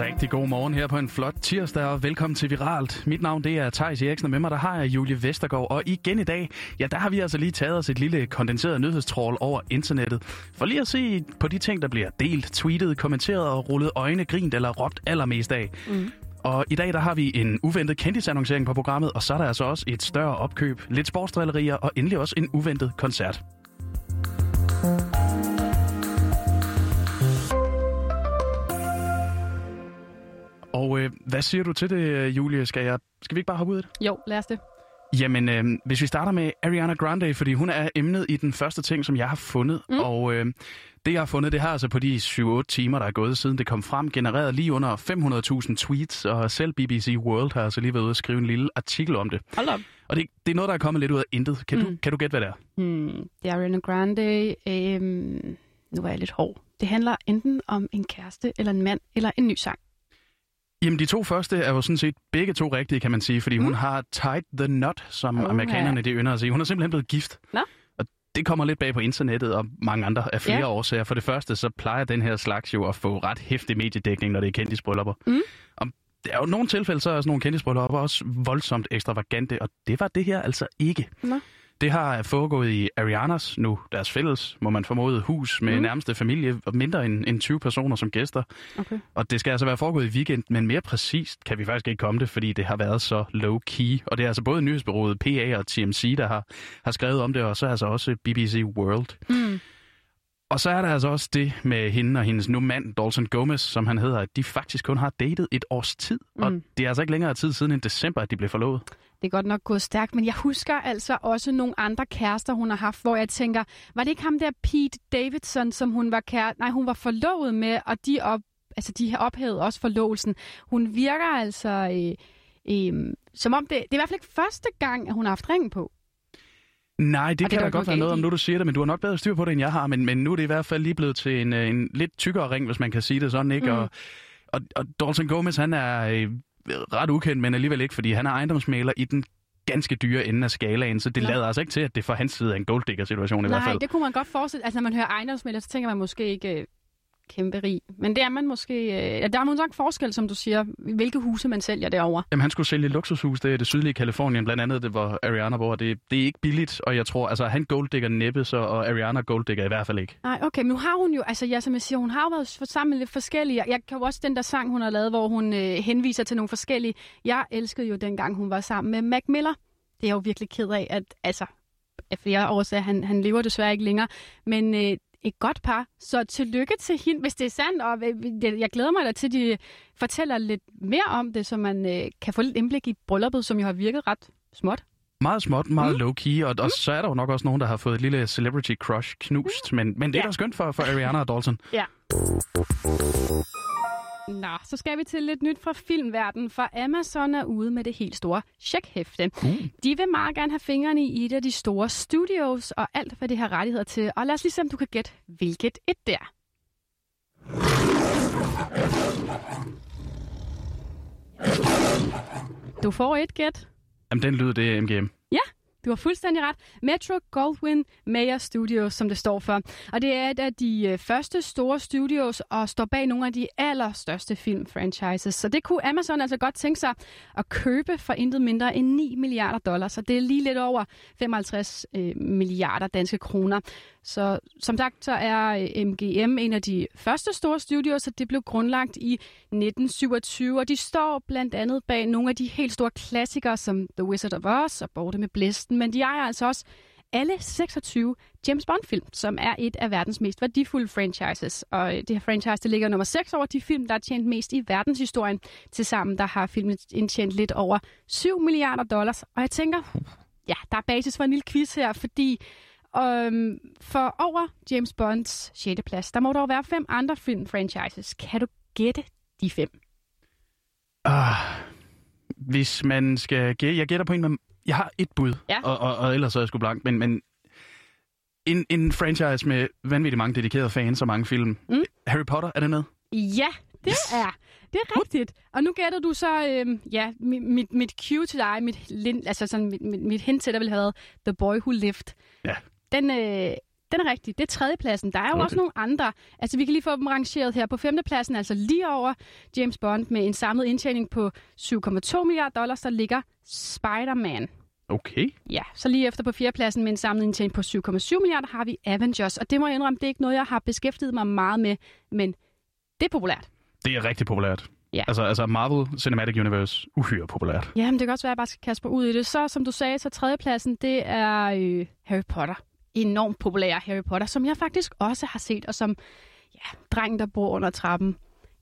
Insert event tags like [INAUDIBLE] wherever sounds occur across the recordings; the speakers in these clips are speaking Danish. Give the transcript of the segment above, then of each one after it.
Rigtig god morgen her på en flot tirsdag, og velkommen til Viralt. Mit navn det er Thijs Eriksen, og med mig der har jeg Julie Vestergaard. Og igen i dag, ja, der har vi altså lige taget os et lille kondenseret nyhedstrål over internettet. For lige at se på de ting, der bliver delt, tweetet, kommenteret og rullet øjne, grint eller råbt allermest af. Mm. Og i dag der har vi en uventet kendisannoncering på programmet, og så er der altså også et større opkøb, lidt sportsdrillerier og endelig også en uventet koncert. Og øh, hvad siger du til det, Julie? Skal, jeg, skal vi ikke bare hoppe ud af det? Jo, lad os det. Jamen, øh, hvis vi starter med Ariana Grande, fordi hun er emnet i den første ting, som jeg har fundet. Mm. Og øh, det, jeg har fundet, det har altså på de 7-8 timer, der er gået siden det kom frem, genereret lige under 500.000 tweets, og selv BBC World har altså lige været ude og skrive en lille artikel om det. Hold op. Og det, det er noget, der er kommet lidt ud af intet. Kan, mm. du, kan du gætte, hvad det er? Mm, det er Ariana Grande. Øh, nu er jeg lidt hård. Det handler enten om en kæreste, eller en mand, eller en ny sang. Jamen, de to første er jo sådan set begge to rigtige, kan man sige, fordi mm. hun har tied the knot, som uh, amerikanerne de ynder at sige. Hun er simpelthen blevet gift. Nå? Og det kommer lidt bag på internettet og mange andre af flere yeah. årsager. For det første, så plejer den her slags jo at få ret hæftig mediedækning, når det er kendisbryllupper. Mm. Og der er jo nogle tilfælde, så er sådan nogle kendisbryllupper også voldsomt ekstravagante, og det var det her altså ikke. Nå. Det har foregået i Arianas, nu deres fælles, må man formode, hus med mm. nærmeste familie, og mindre end, end 20 personer som gæster. Okay. Og det skal altså være foregået i weekend, men mere præcist kan vi faktisk ikke komme det, fordi det har været så low-key. Og det er altså både nyhedsbyrået PA og TMC, der har, har skrevet om det, og så altså også BBC World. Mm. Og så er der altså også det med hende og hendes nu mand, Dalton Gomez, som han hedder, at de faktisk kun har datet et års tid. Mm. Og det er altså ikke længere tid siden end december, at de blev forlovet. Det er godt nok gået stærkt, men jeg husker altså også nogle andre kærester, hun har haft, hvor jeg tænker, var det ikke ham der Pete Davidson, som hun var kære... Nej, hun var forlovet med, og de, op... altså, de har ophævet også forlovelsen. Hun virker altså... Øh, øh, som om det... Det er i hvert fald ikke første gang, at hun har haft ring på. Nej, det, kan da godt være noget om, nu du siger det, men du har nok bedre styr på det, end jeg har. Men, men nu er det i hvert fald lige blevet til en, øh, en lidt tykkere ring, hvis man kan sige det sådan, ikke? Mm. Og, og, og Dalton Gomez, han er øh, ret ukendt, men alligevel ikke, fordi han er ejendomsmaler i den ganske dyre ende af skalaen, så det Nå. lader altså ikke til, at det for hans side er en golddigger-situation i Nej, hvert fald. Nej, det kunne man godt forestille. Altså, når man hører ejendomsmaler, så tænker man måske ikke, kæmpe rig. Men det er man måske... Øh, ja, der er nok forskel, som du siger, hvilke huse man sælger derovre. Jamen, han skulle sælge et luksushus, det er det sydlige Kalifornien, blandt andet det, hvor Ariana bor. Det, det er ikke billigt, og jeg tror, altså han golddigger næppe, så, og Ariana golddigger i hvert fald ikke. Nej, okay, men nu har hun jo, altså ja, som jeg siger, hun har jo været sammen med lidt forskellige. Jeg kan jo også den der sang, hun har lavet, hvor hun øh, henviser til nogle forskellige. Jeg elskede jo dengang, hun var sammen med Mac Miller. Det er jeg jo virkelig ked af, at altså, af flere årsager, han, han lever desværre ikke længere. Men øh, et godt par. Så tillykke til hende, hvis det er sandt, og jeg glæder mig da til, at de fortæller lidt mere om det, så man øh, kan få lidt indblik i brylluppet, som jo har virket ret småt. Meget småt, meget mm. low-key, og, og mm. så er der jo nok også nogen, der har fået et lille celebrity crush knust, mm. men, men det er ja. da skønt for, for Ariana og Dalton. Ja. Nå, så skal vi til lidt nyt fra filmverdenen, for Amazon er ude med det helt store checkhæfte. Uh. De vil meget gerne have fingrene i et af de store studios, og alt, hvad de har rettigheder til. Og lad os lige se, om du kan gætte, hvilket et der. Du får et gæt. Jamen, den lyd, det er MGM. Ja, du har fuldstændig ret. Metro Goldwyn Mayer Studios, som det står for. Og det er et af de øh, første store studios, og står bag nogle af de allerstørste filmfranchises. Så det kunne Amazon altså godt tænke sig at købe for intet mindre end 9 milliarder dollars. Så det er lige lidt over 55 øh, milliarder danske kroner. Så som sagt, så er øh, MGM en af de første store studios, så det blev grundlagt i 1927, og de står blandt andet bag nogle af de helt store klassikere, som The Wizard of Oz og Borte med Blæsten, men de ejer altså også alle 26 James Bond-film, som er et af verdens mest værdifulde franchises. Og øh, det her franchise, det ligger nummer 6 over de film, der har tjent mest i verdenshistorien. Tilsammen der har filmen indtjent lidt over 7 milliarder dollars. Og jeg tænker, ja, der er basis for en lille quiz her, fordi um, for over James Bonds 6. plads, der må der jo være fem andre film-franchises. Kan du gætte de fem? Uh, hvis man skal gætte... Jeg gætter på en, jeg har et bud, ja. og, og, og ellers er jeg sgu blank, men, men en, en franchise med vanvittigt mange dedikerede fans og mange film. Mm. Harry Potter, er det med? Ja, det yes. er det er rigtigt. Og nu gætter du så, øh, ja, mit, mit, mit cue til dig, mit, altså sådan, mit, mit, mit hint til dig vil have været The Boy Who Lived. Ja. Den, øh, den er rigtig. Det er tredjepladsen. Der er jo Okay. også nogle andre. Altså, vi kan lige få dem rangeret her. På femtepladsen, altså lige over James Bond, med en samlet indtjening på 7,2 milliarder dollars, der ligger Spider-Man. Okay. Ja, så lige efter på fjerdepladsen med en samlet indtjening på 7,7 milliarder har vi Avengers. Og det må jeg indrømme, det er ikke noget, jeg har beskæftiget mig meget med, men det er populært. Det er rigtig populært. Ja. Altså, altså Marvel Cinematic Universe, uhyre populært. Jamen, det kan også være, at jeg bare skal kaste mig ud i det. Så, som du sagde, så tredjepladsen, det er øh, Harry Potter. Enormt populær Harry Potter, som jeg faktisk også har set, og som ja, drengen, der bor under trappen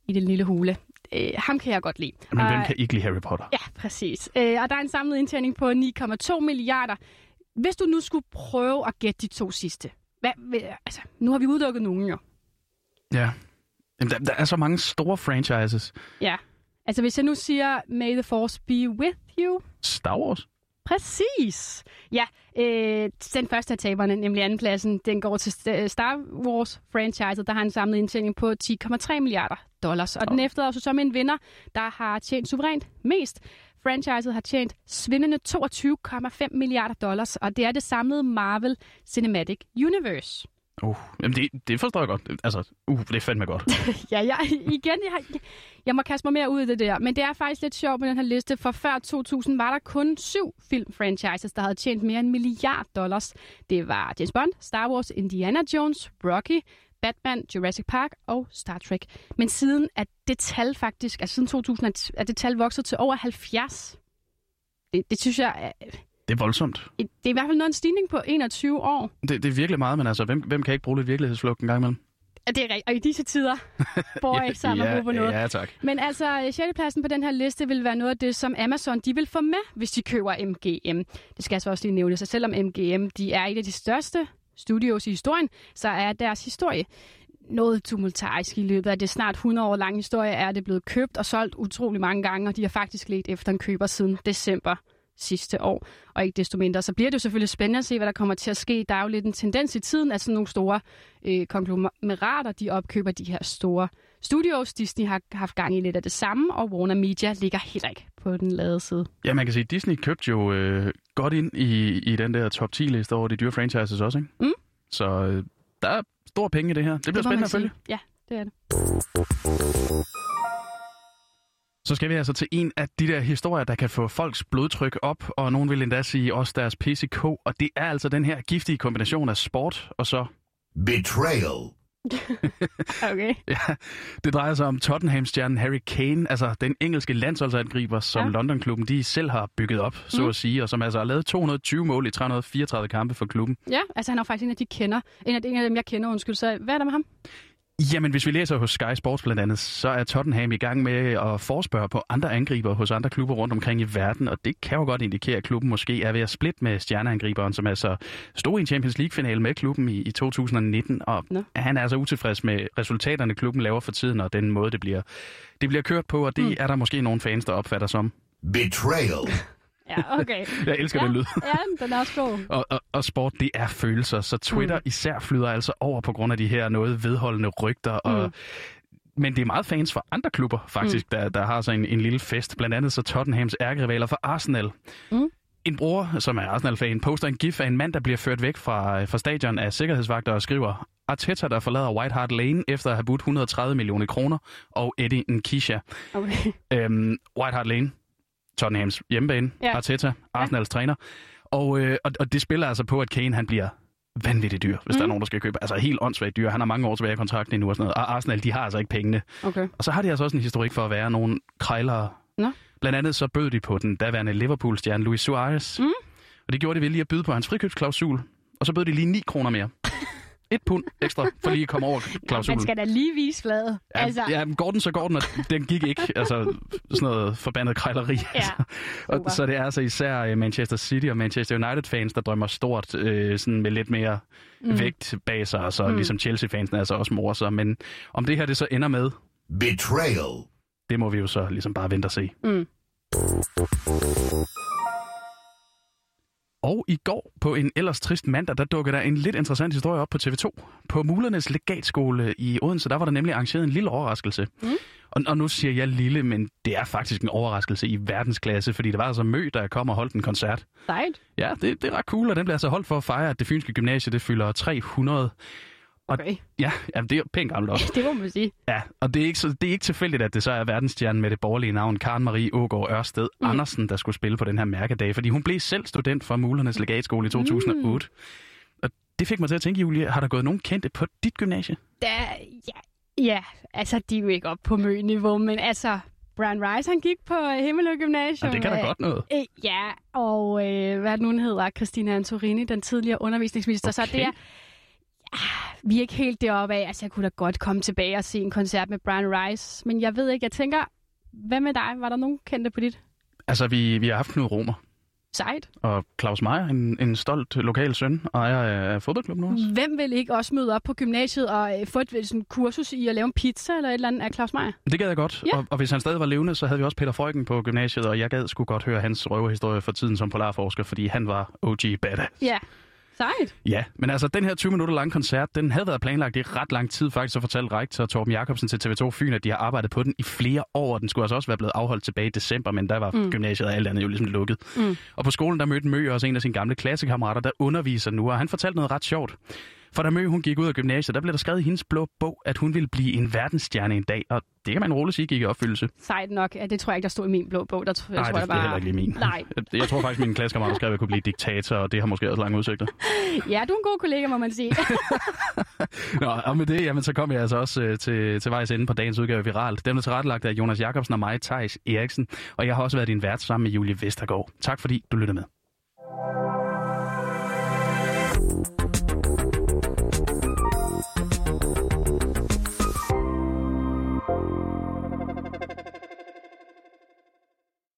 i den lille hule. Øh, ham kan jeg godt lide. Men hvem kan ikke lide Harry Potter? Ja, præcis. Øh, og der er en samlet indtjening på 9,2 milliarder. Hvis du nu skulle prøve at gætte de to sidste. Hvad, altså, nu har vi udelukket nogen jo. Ja. Jamen, der, der er så mange store franchises. Ja. Altså, hvis jeg nu siger, May the Force be with you. Star Wars? Præcis. Ja, øh, den første af taberne, nemlig andenpladsen, den går til St- Star Wars-franchiset, der har en samlet indtjening på 10,3 milliarder dollars. Og den efterlader så som en vinder, der har tjent suverænt mest. Franchiset har tjent svindende 22,5 milliarder dollars, og det er det samlede Marvel Cinematic Universe. Uh, jamen det, det forstår jeg godt. Altså, uh, det er fandme godt. [LAUGHS] Ja, jeg, igen, jeg, jeg må kaste mig mere ud i det der. Men det er faktisk lidt sjovt med den her liste, for før 2000 var der kun syv filmfranchises, der havde tjent mere end en milliard dollars. Det var James Bond, Star Wars, Indiana Jones, Rocky, Batman, Jurassic Park og Star Trek. Men siden at det tal faktisk, altså siden 2000 er- er det tal vokset til over 70. Det, det synes jeg, er, det er voldsomt. det er i hvert fald noget en stigning på 21 år. Det, det er virkelig meget, men altså, hvem, hvem kan ikke bruge lidt virkelighedsflugt en gang imellem? Ja, Det er rigtigt. Og i disse tider [LAUGHS] bor jeg ikke sammen ja, ja, på noget. Ja, tak. Men altså, 6. pladsen på den her liste vil være noget af det, som Amazon de vil få med, hvis de køber MGM. Det skal altså også lige nævnes, at selvom MGM de er et af de største studios i historien, så er deres historie noget tumultarisk i løbet af det snart 100 år lange historie, er det blevet købt og solgt utrolig mange gange, og de har faktisk let efter en køber siden december sidste år. Og ikke desto mindre, så bliver det jo selvfølgelig spændende at se, hvad der kommer til at ske. Der er jo lidt en tendens i tiden, at sådan nogle store øh, konglomerater, de opkøber de her store studios. Disney har haft gang i lidt af det samme, og Warner Media ligger heller ikke på den lade side. Ja, man kan sige, Disney købte jo øh, godt ind i, i den der top 10-liste over de dyre franchises også, ikke? Mm. Så øh, der er store penge i det her. Det bliver Det spændende at følge. Ja, det er det. Så skal vi altså til en af de der historier, der kan få folks blodtryk op, og nogen vil endda sige også deres PCK, og det er altså den her giftige kombination af sport og så Betrayal. [LAUGHS] Okay. [LAUGHS] Ja, det drejer sig om Tottenham-stjernen Harry Kane, altså den engelske landsholdsangriber, som Ja. London-klubben de selv har bygget op, så Mm. at sige, og som altså har lavet 220 mål i 334 kampe for klubben. Ja, altså han er faktisk en af de kender. En af, en af dem, jeg kender, undskyld. Så hvad er der med ham? Jamen, hvis vi læser hos Sky Sports blandt andet, så er Tottenham i gang med at forspørge på andre angriber hos andre klubber rundt omkring i verden, og det kan jo godt indikere, at klubben måske er ved at splitte med stjerneangriberen, som altså stod i en Champions League-finale med klubben i, i 2019, og Nå. han er altså utilfreds med resultaterne, klubben laver for tiden, og den måde, det bliver, det bliver kørt på, og det Mm. er der måske nogle fans, der opfatter som. Betrayal. [LAUGHS] Ja, okay. [LAUGHS] Jeg elsker ja. den lyd. Ja, den er også god. [LAUGHS] Og, og, og sport, det er følelser, så Twitter Mm. især flyder altså over på grund af de her noget vedholdende rygter. Og, Mm. Men det er meget fans fra andre klubber, faktisk, mm. der, der har så en, en lille fest. Blandt andet så Tottenhams ærkerivaler for Arsenal. Mm. En bror, som er Arsenal-fan, poster en gif af en mand, der bliver ført væk fra, fra stadion af sikkerhedsvagter og skriver, Arteta, der forlader White Hart Lane efter at have budt 130 millioner kroner, og Eddie Nkisha. Okay. Øhm, White Hart Lane, Tottenhams hjemmebane, Ja. Arteta, Arsenals ja. træner. Og, øh, og, og det spiller altså på, at Kane han bliver vanvittigt dyr, hvis mm. der er Mm. nogen, der skal købe. Altså helt åndssvagt dyr. Han har mange år tilbage i kontrakten endnu og sådan noget. Og Arsenal, de har altså ikke pengene. Okay. Og så har de altså også en historik for at være nogle krejlere. Nå. Blandt andet så bød de på den daværende Liverpool-stjerne Luis Suarez. Mm. Og det gjorde de ved lige at byde på hans frikøbsklausul. Og så bød de lige 9 kroner mere. [LAUGHS] Et pund ekstra, for lige at komme over Man klausulen. skal da lige vise fladet. Ja, altså, ja, men går den, så går den, og den gik ikke. Altså, sådan noget forbandet krejleri. Ja, og, super. så det er altså især øh, Manchester City og Manchester United-fans, der drømmer stort øh, sådan med lidt mere mm. vægt bag sig, og så Mm. mm. ligesom Chelsea-fansene altså også morer sig. Men om det her det så ender med, Betrayal. det må vi jo så ligesom bare vente og se. Mm. Og i går på en ellers trist mandag, der dukkede der en lidt interessant historie op på TV2. På Mulernes Legatskole i Odense, der var der nemlig arrangeret en lille overraskelse. Mm. Og, og nu siger jeg lille, men det er faktisk en overraskelse i verdensklasse, fordi det var altså Mø, der kom og holdt en koncert. Sejt. Ja, det, det er ret cool, og den bliver altså holdt for at fejre, at det fynske gymnasie, det fylder 300. Og Okay. ja, jamen, det er pænt gammelt også. [LAUGHS] Det må man sige. Ja, og det er, ikke, så, det er ikke tilfældigt, at det så er verdensstjernen med det borgerlige navn Karen Marie Ågaard Ørsted mm. Andersen, der skulle spille på den her mærkedag, fordi hun blev selv student fra Mulernes Legatskole i 2008. Mm. Og det fik mig til at tænke, Julie, har der gået nogen kendte på dit gymnasie? Da, ja, ja, altså de er jo ikke op på mø-niveau, men altså, Brian Rice, han gik på Himmelø Gymnasium. Ja, det kan da øh, godt noget. Øh, ja, og øh, hvad nu, hun hedder? Christina Antorini, den tidligere undervisningsminister. Så Okay. det er, ja, vi er ikke helt deroppe af. Altså, jeg kunne da godt komme tilbage og se en koncert med Brian Rice. Men jeg ved ikke, jeg tænker, hvad med dig? Var der nogen kendte på dit Altså, vi, vi har haft Knud Romer site? og Claus Meier, en, en stolt lokal søn, ejer af fodboldklubben også. Hvem vil ikke også møde op på gymnasiet og øh, få et sådan, kursus i at lave en pizza eller et eller andet af Claus Meier? Det gad jeg godt, Ja. og, og hvis han stadig var levende, så havde vi også Peter Freugen på gymnasiet, og jeg gad sgu godt høre hans røverhistorie for tiden som polarforsker, fordi han var OG badass. Ja, sejt. Ja, men altså, den her 20 minutter lange koncert, den havde været planlagt i ret lang tid faktisk, så fortalte rektor Torben Jacobsen til TV2 Fyn, at de har arbejdet på den i flere år, og den skulle altså også være blevet afholdt tilbage i december, men der var mm. gymnasiet og alt andet jo ligesom lukket. Mm. Og på skolen, der mødte Mø også en af sine gamle klassekammerater, der underviser nu, og han fortalte noget ret sjovt. For da Mø hun gik ud af gymnasiet, der blev der skrevet i hendes blå bog, at hun ville blive en verdensstjerne en dag, og det kan man roligt sige gik i opfyldelse. Sejt nok. Ja, det tror jeg ikke, der stod i min blå bog. Der tror, jeg Nej, tror, det, der det er heller ikke lige min. Nej. Jeg, [LAUGHS] jeg tror faktisk, mine klassekammerater skrev, at jeg kunne blive diktator, og det har måske også lange udsigter. [LAUGHS] Ja, du er en god kollega, må man sige. [LAUGHS] Nå, og med det, jamen, så kom jeg altså også øh, til, til vejs ende på dagens udgave Viralt. Den er tilrettelagt af Jonas Jacobsen og mig, Thijs Eriksen, og jeg har også været din vært sammen med Julie Vestergaard. Tak fordi du lyttede med.